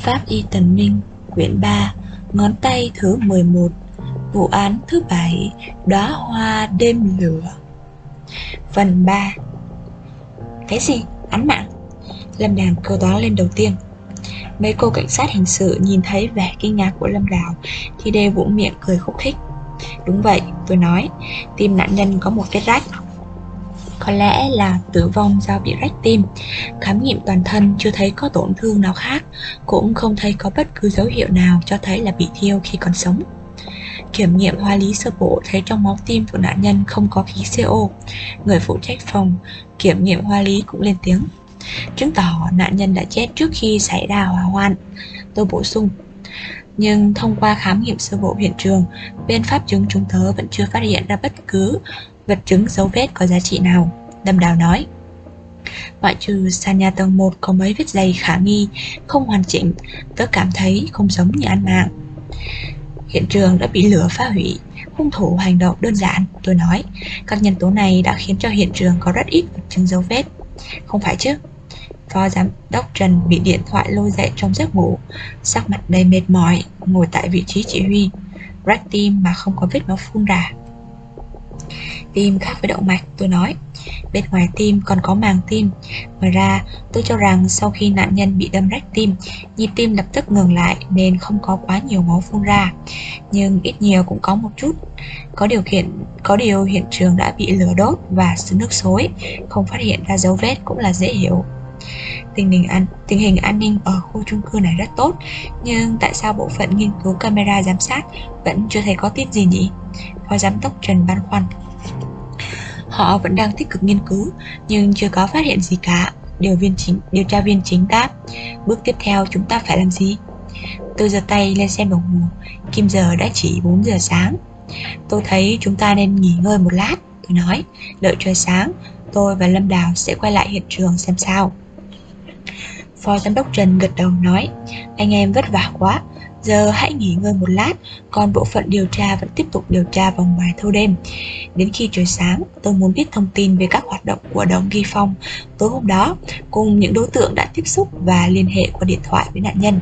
Pháp Y Tần Minh, quyển 3, ngón tay thứ 11, vụ án thứ 7, đóa hoa đêm lửa. Phần 3 Cái gì? Án mạng? Lâm Đàm kêu toán lên đầu tiên. Mấy cô cảnh sát hình sự nhìn thấy vẻ kinh ngạc của Lâm Đào thì đều vỗ miệng cười khúc khích. Đúng vậy, tôi nói, tim nạn nhân có một vết rách có lẽ là tử vong do bị rách tim. Khám nghiệm toàn thân chưa thấy có tổn thương nào khác, cũng không thấy có bất cứ dấu hiệu nào cho thấy là bị thiêu khi còn sống. Kiểm nghiệm hóa lý sơ bộ thấy trong máu tim của nạn nhân không có khí CO. Người phụ trách phòng kiểm nghiệm hóa lý cũng lên tiếng. Chứng tỏ nạn nhân đã chết trước khi xảy ra hỏa hoạn. Tôi bổ sung. Nhưng thông qua khám nghiệm sơ bộ hiện trường, bên pháp chứng chúng tớ vẫn chưa phát hiện ra bất cứ vật chứng dấu vết có giá trị nào, Lâm Đào nói. Ngoại trừ sàn nhà tầng 1 có mấy vết dày khả nghi, không hoàn chỉnh, tớ cảm thấy không giống như ăn mạng. Hiện trường đã bị lửa phá hủy, hung thủ hành động đơn giản, tôi nói. Các nhân tố này đã khiến cho hiện trường có rất ít vật chứng dấu vết. Không phải chứ? Phó giám đốc Trần bị điện thoại lôi dậy trong giấc ngủ, sắc mặt đầy mệt mỏi, ngồi tại vị trí chỉ huy, rách tim mà không có vết máu phun ra. Tim khác với động mạch, tôi nói. Bên ngoài tim còn có màng tim. Ngoài ra, tôi cho rằng sau khi nạn nhân bị đâm rách tim, nhịp tim lập tức ngừng lại nên không có quá nhiều máu phun ra. Nhưng ít nhiều cũng có một chút. Có điều kiện, có điều hiện trường đã bị lửa đốt và nước xối, không phát hiện ra dấu vết cũng là dễ hiểu. Tình hình, an, tình hình an ninh ở khu chung cư này rất tốt Nhưng tại sao bộ phận nghiên cứu camera giám sát vẫn chưa thấy có tin gì nhỉ? Phó giám đốc Trần băn khoăn Họ vẫn đang tích cực nghiên cứu nhưng chưa có phát hiện gì cả. Điều viên chính, điều tra viên chính đáp. Bước tiếp theo chúng ta phải làm gì? Tôi giơ tay lên xem đồng hồ, kim giờ đã chỉ 4 giờ sáng. Tôi thấy chúng ta nên nghỉ ngơi một lát, tôi nói, đợi trời sáng, tôi và Lâm Đào sẽ quay lại hiện trường xem sao. Phó giám đốc Trần gật đầu nói, anh em vất vả quá, Giờ hãy nghỉ ngơi một lát, còn bộ phận điều tra vẫn tiếp tục điều tra vòng ngoài thâu đêm. Đến khi trời sáng, tôi muốn biết thông tin về các hoạt động của đồng ghi phong tối hôm đó, cùng những đối tượng đã tiếp xúc và liên hệ qua điện thoại với nạn nhân.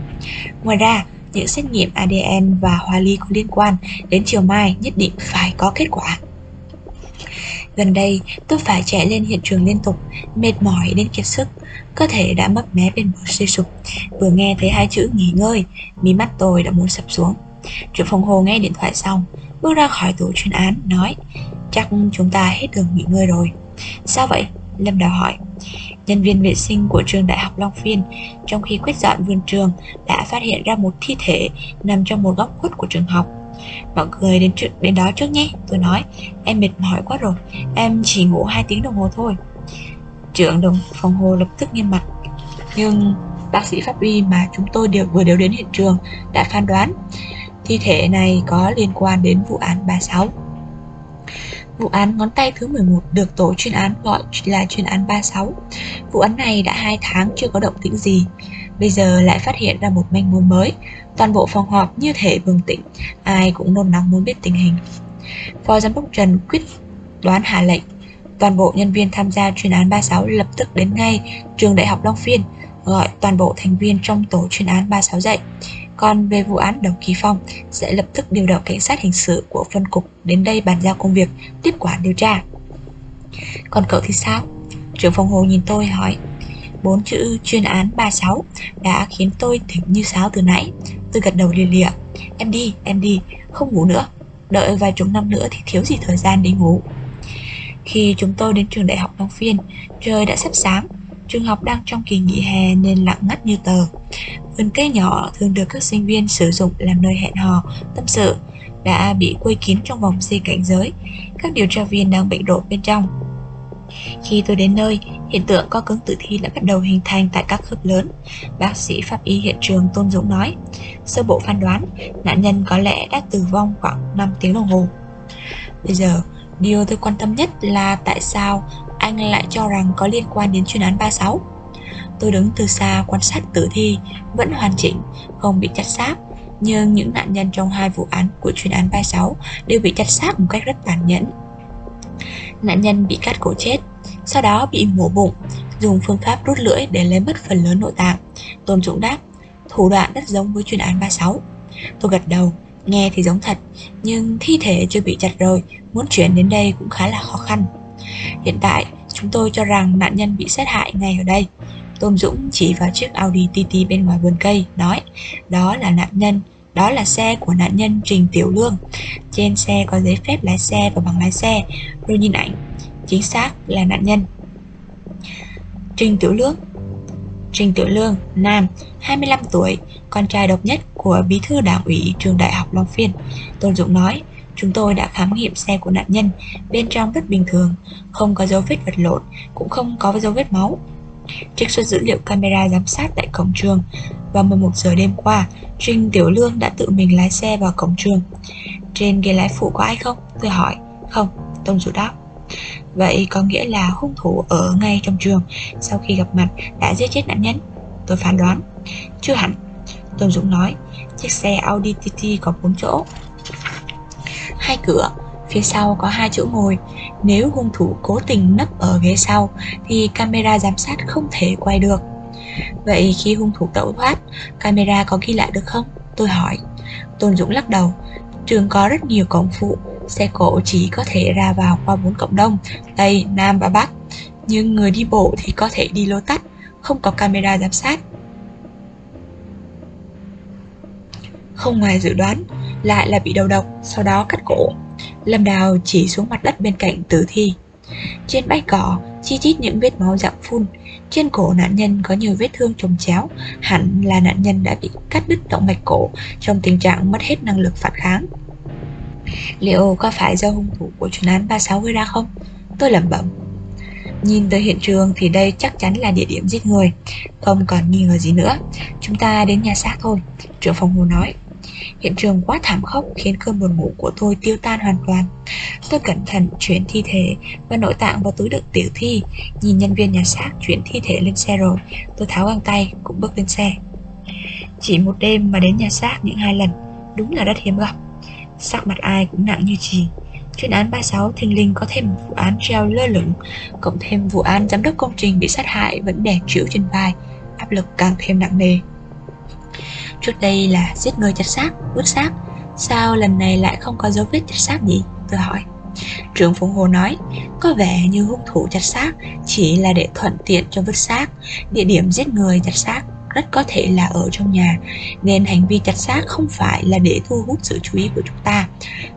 Ngoài ra, những xét nghiệm ADN và hoa ly có liên quan đến chiều mai nhất định phải có kết quả. Gần đây, tôi phải chạy lên hiện trường liên tục, mệt mỏi đến kiệt sức. Cơ thể đã mấp mé bên bờ suy sụp. Vừa nghe thấy hai chữ nghỉ ngơi, mí mắt tôi đã muốn sập xuống. Triệu phòng hồ nghe điện thoại xong, bước ra khỏi tủ chuyên án, nói Chắc chúng ta hết đường nghỉ ngơi rồi. Sao vậy? Lâm Đào hỏi. Nhân viên vệ sinh của trường Đại học Long Phiên trong khi quét dọn vườn trường đã phát hiện ra một thi thể nằm trong một góc khuất của trường học Mọi người đến trước, đến đó trước nhé Tôi nói Em mệt mỏi quá rồi Em chỉ ngủ 2 tiếng đồng hồ thôi Trưởng đồng phòng hồ lập tức nghiêm mặt Nhưng bác sĩ pháp y mà chúng tôi đều vừa đều đến hiện trường đã phán đoán thi thể này có liên quan đến vụ án 36. Vụ án ngón tay thứ 11 được tổ chuyên án gọi là chuyên án 36. Vụ án này đã 2 tháng chưa có động tĩnh gì. Bây giờ lại phát hiện ra một manh mối mới. Toàn bộ phòng họp như thể bừng tỉnh, ai cũng nôn nóng muốn biết tình hình. Phó giám đốc Trần quyết đoán hạ lệnh. Toàn bộ nhân viên tham gia chuyên án 36 lập tức đến ngay trường Đại học Long Phiên, gọi toàn bộ thành viên trong tổ chuyên án 36 dậy. Còn về vụ án Đồng Kỳ Phong sẽ lập tức điều động cảnh sát hình sự của phân cục đến đây bàn giao công việc, tiếp quản điều tra. Còn cậu thì sao? Trưởng phòng hồ nhìn tôi hỏi Bốn chữ chuyên án 36 đã khiến tôi tỉnh như sáo từ nãy. Tôi gật đầu lìa lịa Em đi, em đi, không ngủ nữa. Đợi vài chục năm nữa thì thiếu gì thời gian để ngủ. Khi chúng tôi đến trường đại học Long Phiên Trời đã sắp sáng. Trường học đang trong kỳ nghỉ hè nên lặng ngắt như tờ. Vườn cây nhỏ thường được các sinh viên sử dụng làm nơi hẹn hò, tâm sự Đã bị quây kín trong vòng dây cảnh giới. Các điều tra viên đang bệnh rộn bên trong khi tôi đến nơi, hiện tượng co cứng tử thi đã bắt đầu hình thành tại các khớp lớn. Bác sĩ pháp y hiện trường Tôn Dũng nói, sơ bộ phán đoán, nạn nhân có lẽ đã tử vong khoảng 5 tiếng đồng hồ. Bây giờ, điều tôi quan tâm nhất là tại sao anh lại cho rằng có liên quan đến chuyên án 36. Tôi đứng từ xa quan sát tử thi, vẫn hoàn chỉnh, không bị chặt xác. Nhưng những nạn nhân trong hai vụ án của chuyên án 36 đều bị chặt xác một cách rất tàn nhẫn Nạn nhân bị cắt cổ chết, sau đó bị mổ bụng, dùng phương pháp rút lưỡi để lấy mất phần lớn nội tạng. Tôn Dũng đáp, Thủ đoạn rất giống với chuyên án 36 Tôi gật đầu Nghe thì giống thật Nhưng thi thể chưa bị chặt rồi Muốn chuyển đến đây cũng khá là khó khăn. Hiện tại chúng tôi cho rằng nạn nhân bị sát hại ngay ở đây. Tôn Dũng chỉ vào chiếc Audi TT bên ngoài vườn cây Nói Đó là nạn nhân đó là xe của nạn nhân Trình Tiểu Lương. Trên xe có giấy phép lái xe và bằng lái xe. Tôi nhìn ảnh Chính xác là nạn nhân. Trình Tiểu Lương. Trình Tiểu Lương, nam, 25 tuổi Con trai độc nhất của bí thư đảng ủy trường đại học Long Phiên Tôn Dũng nói Chúng tôi đã khám nghiệm xe của nạn nhân Bên trong rất bình thường Không có dấu vết vật lộn Cũng không có dấu vết máu. Trích xuất dữ liệu camera giám sát tại cổng trường. Vào 11 giờ đêm qua Trinh Tiểu Lương đã tự mình lái xe vào cổng trường. Trên ghế lái phụ có ai không? Tôi hỏi. Không, Tông Dũng đáp. Vậy có nghĩa là hung thủ ở ngay trong trường Sau khi gặp mặt đã giết chết nạn nhân. Tôi phán đoán. Chưa hẳn. Tôn Dũng nói, Chiếc xe Audi TT có 4 chỗ. Hai cửa, Phía sau có hai chỗ ngồi. Nếu hung thủ cố tình nấp ở ghế sau Thì camera giám sát không thể quay được. Vậy khi hung thủ tẩu thoát, Camera có ghi lại được không? Tôi hỏi. Tôn Dũng lắc đầu. Trường có rất nhiều cổng phụ Xe cộ chỉ có thể ra vào qua bốn cộng đông Tây, Nam và Bắc. Nhưng người đi bộ thì có thể đi lô tắt Không có camera giám sát. Không ngoài dự đoán Lại là bị đầu độc Sau đó cắt cổ. Lâm Đào chỉ xuống mặt đất bên cạnh tử thi. Trên bãi cỏ Chi chít những vết máu dạng phun. Trên cổ nạn nhân có nhiều vết thương trồng chéo Hẳn là nạn nhân đã bị cắt đứt động mạch cổ Trong tình trạng mất hết năng lực phản kháng. Liệu có phải do hung thủ của chuyên án 36 gây ra không? Tôi lẩm bẩm. Nhìn tới hiện trường thì đây chắc chắn là địa điểm giết người. Không còn nghi ngờ gì nữa. Chúng ta đến nhà xác thôi, Trưởng phòng hồ nói. Hiện trường quá thảm khốc khiến cơn buồn ngủ của tôi tiêu tan hoàn toàn. Tôi cẩn thận chuyển thi thể và nội tạng vào túi đựng tiểu thi. Nhìn nhân viên nhà xác chuyển thi thể lên xe rồi, Tôi tháo găng tay cũng bước lên xe. Chỉ một đêm mà đến nhà xác những hai lần, Đúng là rất hiếm gặp. Sắc mặt ai cũng nặng như chì. Chuyên án 36 thình linh có thêm vụ án treo lơ lửng Cộng thêm vụ án giám đốc công trình bị sát hại vẫn đè chịu trên vai Áp lực càng thêm nặng nề. Trước đây là giết người chặt xác, vứt xác Sao lần này lại không có dấu vết chặt xác nhỉ? Tôi hỏi. Trưởng Phùng Hồ nói Có vẻ như hung thủ chặt xác Chỉ là để thuận tiện cho vứt xác Địa điểm giết người chặt xác rất có thể là ở trong nhà. Nên hành vi chặt xác không phải là để thu hút sự chú ý của chúng ta,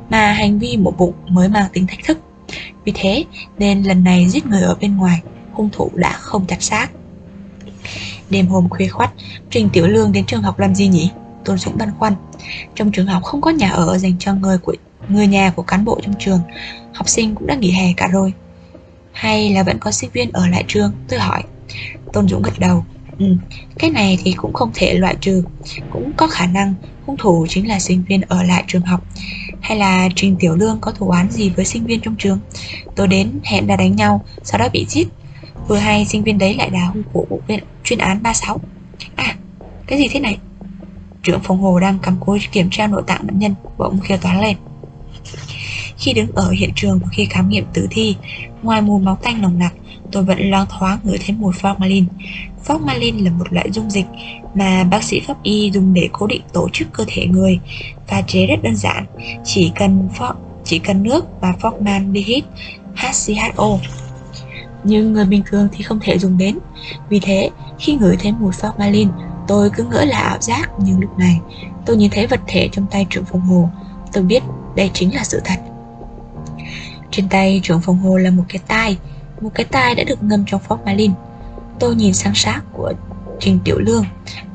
mà hành vi mổ bụng mới mang tính thách thức. Vì thế, nên lần này giết người ở bên ngoài, hung thủ đã không chặt xác. Đêm hôm khuya khoắt, trình tiểu lương đến trường học làm gì nhỉ? Tôn dũng băn khoăn. Trong trường học không có nhà ở dành cho người của, người nhà của cán bộ trong trường. Học sinh cũng đã nghỉ hè cả rồi. Hay là vẫn có sinh viên ở lại trường? Tôi hỏi. Tôn dũng gật đầu. Ừ, cái này thì cũng không thể loại trừ. Cũng có khả năng hung thủ chính là sinh viên ở lại trường học. Hay là Trình Tiểu Lương có thủ án gì với sinh viên trong trường? Tôi đến hẹn đã đánh nhau Sau đó bị giết. Vừa hay sinh viên đấy lại là hung thủ của viện chuyên án 36 À, cái gì thế này? Trưởng phòng hồ đang cầm cối kiểm tra nội tạng nạn nhân Bỗng kêu toán lên. Khi đứng ở hiện trường và khi khám nghiệm tử thi Ngoài mùi máu tanh nồng nặc tôi vẫn loang thoáng ngửi thấy mùi formalin. Formalin là một loại dung dịch mà bác sĩ pháp y dùng để cố định tổ chức cơ thể người. Pha chế rất đơn giản, chỉ cần for, chỉ cần nước và formaldehyde HCHO. Nhưng người bình thường thì không thể dùng đến. Vì thế, khi ngửi thấy mùi formalin, tôi cứ ngỡ là ảo giác nhưng lúc này tôi nhìn thấy vật thể trong tay trưởng phòng hồ. Tôi biết đây chính là sự thật. Trên tay trưởng phòng hồ là một cái tai một cái tai đã được ngâm trong formalin. Tôi nhìn sang sát của Trình Tiểu Lương,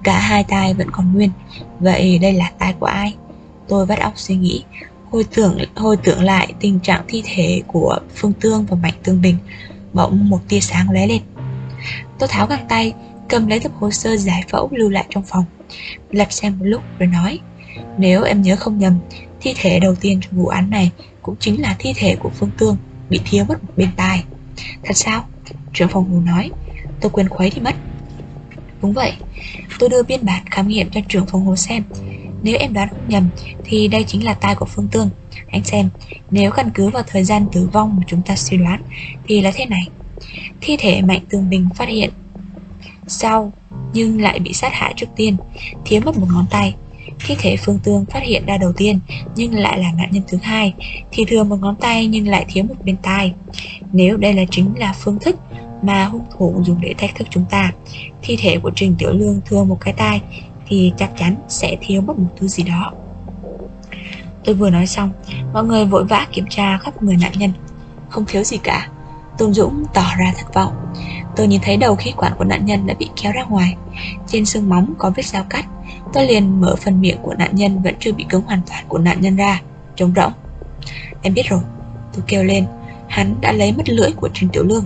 cả hai tai vẫn còn nguyên. Vậy đây là tai của ai? Tôi vắt óc suy nghĩ, hồi tưởng hồi tưởng lại tình trạng thi thể của Phương Tương và Mạnh Tương Bình. Bỗng một tia sáng lóe lên. Tôi tháo găng tay, cầm lấy tập hồ sơ giải phẫu lưu lại trong phòng, lật xem một lúc rồi nói: nếu em nhớ không nhầm, thi thể đầu tiên trong vụ án này cũng chính là thi thể của Phương Tương bị thiếu mất một bên tai. Thật sao? Trưởng phòng Hồ nói Tôi quên khuấy thì mất. Đúng vậy Tôi đưa biên bản khám nghiệm cho trưởng phòng Hồ xem. Nếu em đoán không nhầm Thì đây chính là tai của Phương Tương. Anh xem Nếu căn cứ vào thời gian tử vong mà chúng ta suy đoán Thì là thế này. Thi thể Mạnh Tương Bình phát hiện. Sau nhưng lại bị sát hại trước tiên, thiếu mất một ngón tay. Thi thể Phương Tương phát hiện ra đầu tiên nhưng lại là nạn nhân thứ hai, thì thừa một ngón tay nhưng lại thiếu một bên tai. Nếu đây là chính là phương thức mà hung thủ dùng để thách thức chúng ta, thi thể của Trình Tiểu Lương thừa một cái tai thì chắc chắn sẽ thiếu mất một thứ gì đó. Tôi vừa nói xong, mọi người vội vã kiểm tra khắp người nạn nhân, không thiếu gì cả. Tôn Dũng tỏ ra thất vọng. Tôi nhìn thấy đầu khí quản của nạn nhân đã bị kéo ra ngoài. Trên xương móng có vết dao cắt. Tôi liền mở phần miệng của nạn nhân vẫn chưa bị cứng hoàn toàn của nạn nhân ra Trống rỗng. Em biết rồi Tôi kêu lên. Hắn đã lấy mất lưỡi của Trình Tiểu Lương.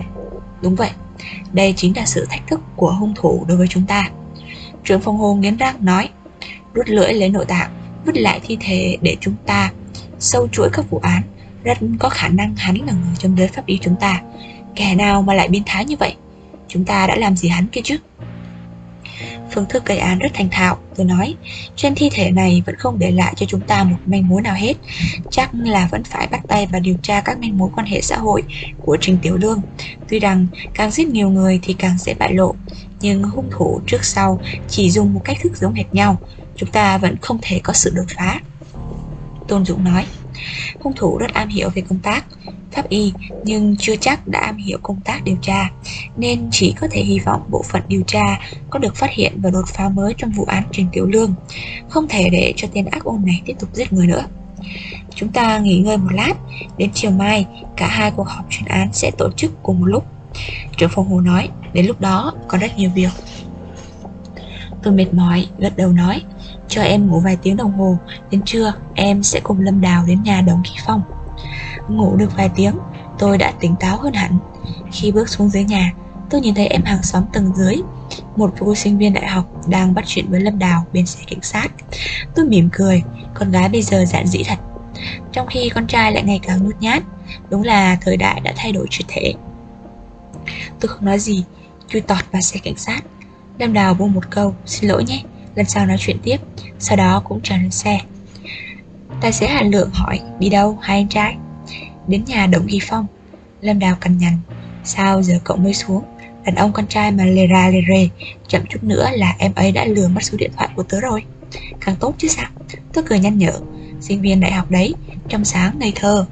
Đúng vậy, Đây chính là sự thách thức của hung thủ đối với chúng ta. Trưởng phòng hồ nghiến răng nói, Rút lưỡi lấy nội tạng, Vứt lại thi thể để chúng ta Sâu chuỗi các vụ án, Rất có khả năng hắn là người trong giới pháp y chúng ta. Kẻ nào mà lại biến thái như vậy? Chúng ta đã làm gì hắn kia chứ? Phương thức gây án rất thành thạo Tôi nói, Trên thi thể này vẫn không để lại cho chúng ta một manh mối nào hết. Chắc là vẫn phải bắt tay và điều tra các manh mối quan hệ xã hội Của Trình Tiểu Lương. Tuy rằng càng giết nhiều người thì càng dễ bại lộ, Nhưng hung thủ trước sau Chỉ dùng một cách thức giống hệt nhau. Chúng ta vẫn không thể có sự đột phá. Tôn Dũng nói, Hung thủ rất am hiểu về công tác pháp y nhưng chưa chắc đã am hiểu công tác điều tra, nên chỉ có thể hy vọng bộ phận điều tra có được phát hiện và đột phá mới trong vụ án Trình Tiểu Lương. Không thể để cho tên ác ôn này tiếp tục giết người nữa. Chúng ta nghỉ ngơi một lát, đến chiều mai cả hai cuộc họp chuyên án sẽ tổ chức cùng một lúc. Trưởng phòng Hồ nói, đến lúc đó còn rất nhiều việc. Tôi mệt mỏi, gật đầu nói, cho em ngủ vài tiếng đồng hồ, đến trưa em sẽ cùng Lâm Đào đến nhà Đồng Kỳ Phong. Ngủ được vài tiếng, tôi đã tỉnh táo hơn hẳn. Khi bước xuống dưới nhà, tôi nhìn thấy em hàng xóm tầng dưới, một cô sinh viên đại học đang bắt chuyện với Lâm Đào bên xe cảnh sát. Tôi mỉm cười, con gái bây giờ giản dị thật. Trong khi con trai lại ngày càng nhút nhát, đúng là thời đại đã thay đổi triệt thể. Tôi không nói gì, chui tọt vào xe cảnh sát. Lâm Đào buông một câu, xin lỗi nhé, lần sau nói chuyện tiếp, sau đó cũng trở lên xe. Tài xế Hàn Lượng hỏi đi đâu hai anh trai Đến nhà Đồng Ghi Phong. Lâm Đào cằn nhằn Sao giờ cậu mới xuống? Đàn ông con trai mà lề ra lề rề Chậm chút nữa là em ấy đã lừa mất số điện thoại của tớ rồi. Càng tốt chứ sao? Tớ cười nhăn nhở Sinh viên đại học đấy Trong sáng ngây thơ.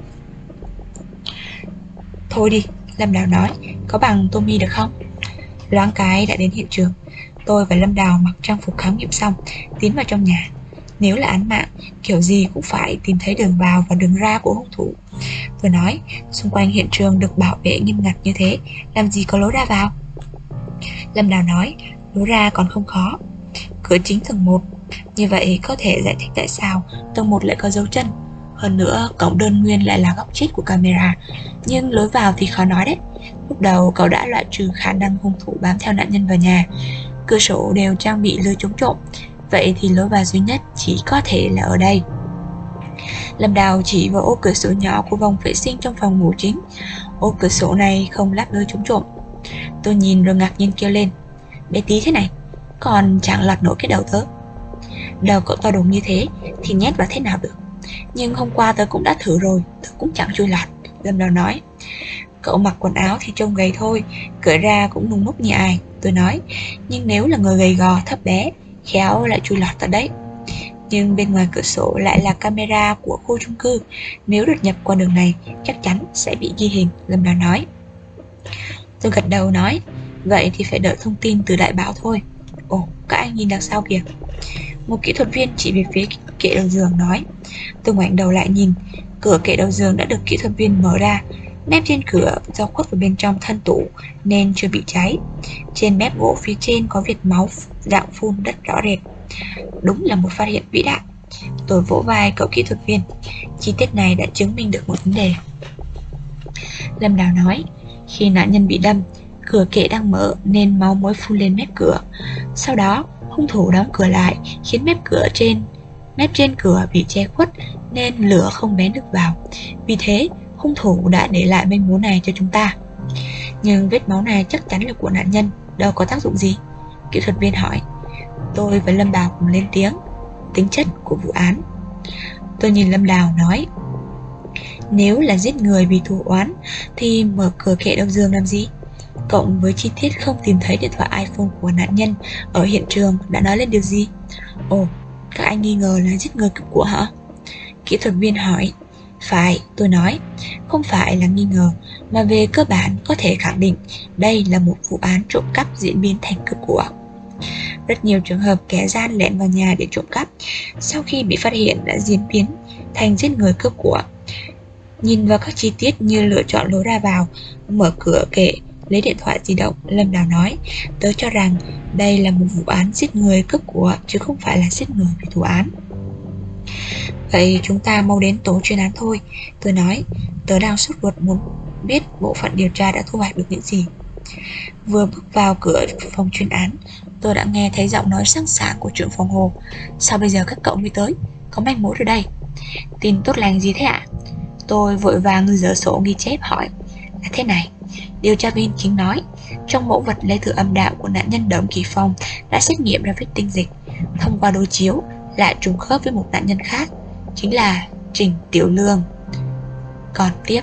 Thôi đi Lâm Đào nói Có bằng Tommy được không? Loáng cái đã đến hiện trường Tôi và Lâm Đào mặc trang phục khám nghiệm xong Tiến vào trong nhà. Nếu là án mạng, kiểu gì cũng phải tìm thấy đường vào và đường ra của hung thủ. Tôi nói, xung quanh hiện trường được bảo vệ nghiêm ngặt như thế, làm gì có lối ra vào? Lâm Đào nói, lối ra còn không khó. Cửa chính tầng 1, như vậy có thể giải thích tại sao tầng 1 lại có dấu chân. Hơn nữa, cổng đơn nguyên lại là góc chết của camera, nhưng lối vào thì khó nói đấy. Lúc đầu cậu đã loại trừ khả năng hung thủ bám theo nạn nhân vào nhà. Cửa sổ đều trang bị lưới chống trộm, Vậy thì lối vào duy nhất chỉ có thể là ở đây Lâm Đào chỉ vào ô cửa sổ nhỏ của vòng vệ sinh trong phòng ngủ chính. Ô cửa sổ này không lắp lưới chống trộm. Tôi nhìn rồi ngạc nhiên kêu lên, Bé tí thế này, Còn chẳng lọt nổi cái đầu tớ. Đầu cậu to đùng như thế Thì nhét vào thế nào được? Nhưng hôm qua tớ cũng đã thử rồi, Tớ cũng chẳng chui lọt, Lâm Đào nói. Cậu mặc quần áo thì trông gầy thôi Cởi ra cũng nung núc như ai, Tôi nói. Nhưng nếu là người gầy gò, thấp bé, khéo lại chui lọt tới đấy nhưng bên ngoài cửa sổ lại là camera của khu chung cư. Nếu đột nhập qua đường này, chắc chắn sẽ bị ghi hình, lâm đào nói. Tôi gật đầu nói, vậy thì phải đợi thông tin từ đại báo thôi. Ồ, các anh nhìn đằng sau kìa. Một kỹ thuật viên chỉ về phía kệ đầu giường nói. Tôi ngoảnh đầu lại nhìn, cửa kệ đầu giường đã được kỹ thuật viên mở ra. Mép trên cửa do khuất vào bên trong thân tủ, nên chưa bị cháy. Trên mép gỗ phía trên có vệt máu dạng phun rất rõ rệt. Đúng là một phát hiện vĩ đại. Tôi vỗ vai cậu kỹ thuật viên. Chi tiết này đã chứng minh được một vấn đề. Lâm Đào nói, khi nạn nhân bị đâm, cửa kệ đang mở nên máu mới phun lên mép cửa. Sau đó, hung thủ đóng cửa lại khiến mép cửa trên mép trên cửa bị che khuất nên lửa không bén được vào. Vì thế, hung thủ đã để lại manh mối này cho chúng ta Nhưng vết máu này chắc chắn là của nạn nhân Đâu có tác dụng gì Kỹ thuật viên hỏi Tôi và Lâm Đào cùng lên tiếng Tính chất của vụ án Tôi nhìn Lâm Đào nói Nếu là giết người vì thù oán Thì mở cửa kệ đông dương làm gì cộng với chi tiết không tìm thấy điện thoại iPhone của nạn nhân ở hiện trường đã nói lên điều gì? Ồ, các anh nghi ngờ là giết người cướp của hả? Kỹ thuật viên hỏi. Phải, tôi nói, không phải là nghi ngờ, mà về cơ bản có thể khẳng định đây là một vụ án trộm cắp diễn biến thành cướp của. Rất nhiều trường hợp kẻ gian lẻn vào nhà để trộm cắp, sau khi bị phát hiện đã diễn biến thành giết người cướp của. Nhìn vào các chi tiết như lựa chọn lối ra vào, mở cửa kệ, lấy điện thoại di động, Lâm Đào nói, tớ cho rằng đây là một vụ án giết người cướp của chứ không phải là giết người vì thủ án. Vậy chúng ta mau đến tổ chuyên án thôi Tôi nói Tớ đang sốt ruột muốn biết bộ phận điều tra đã thu hoạch được những gì Vừa bước vào cửa phòng chuyên án Tôi đã nghe thấy giọng nói sáng sảng của trưởng phòng hồ Sao bây giờ các cậu mới tới? Có manh mối ở đây. Tin tốt lành gì thế ạ? Tôi vội vàng dở sổ ghi chép hỏi. Là thế này, Điều tra viên chính nói, Trong mẫu vật lấy thử âm đạo của nạn nhân Đổng Kỳ Phong Đã xét nghiệm ra vết tinh dịch. Thông qua đối chiếu, Lại trùng khớp với một nạn nhân khác, Chính là Trình Tiểu Lương. Còn tiếp.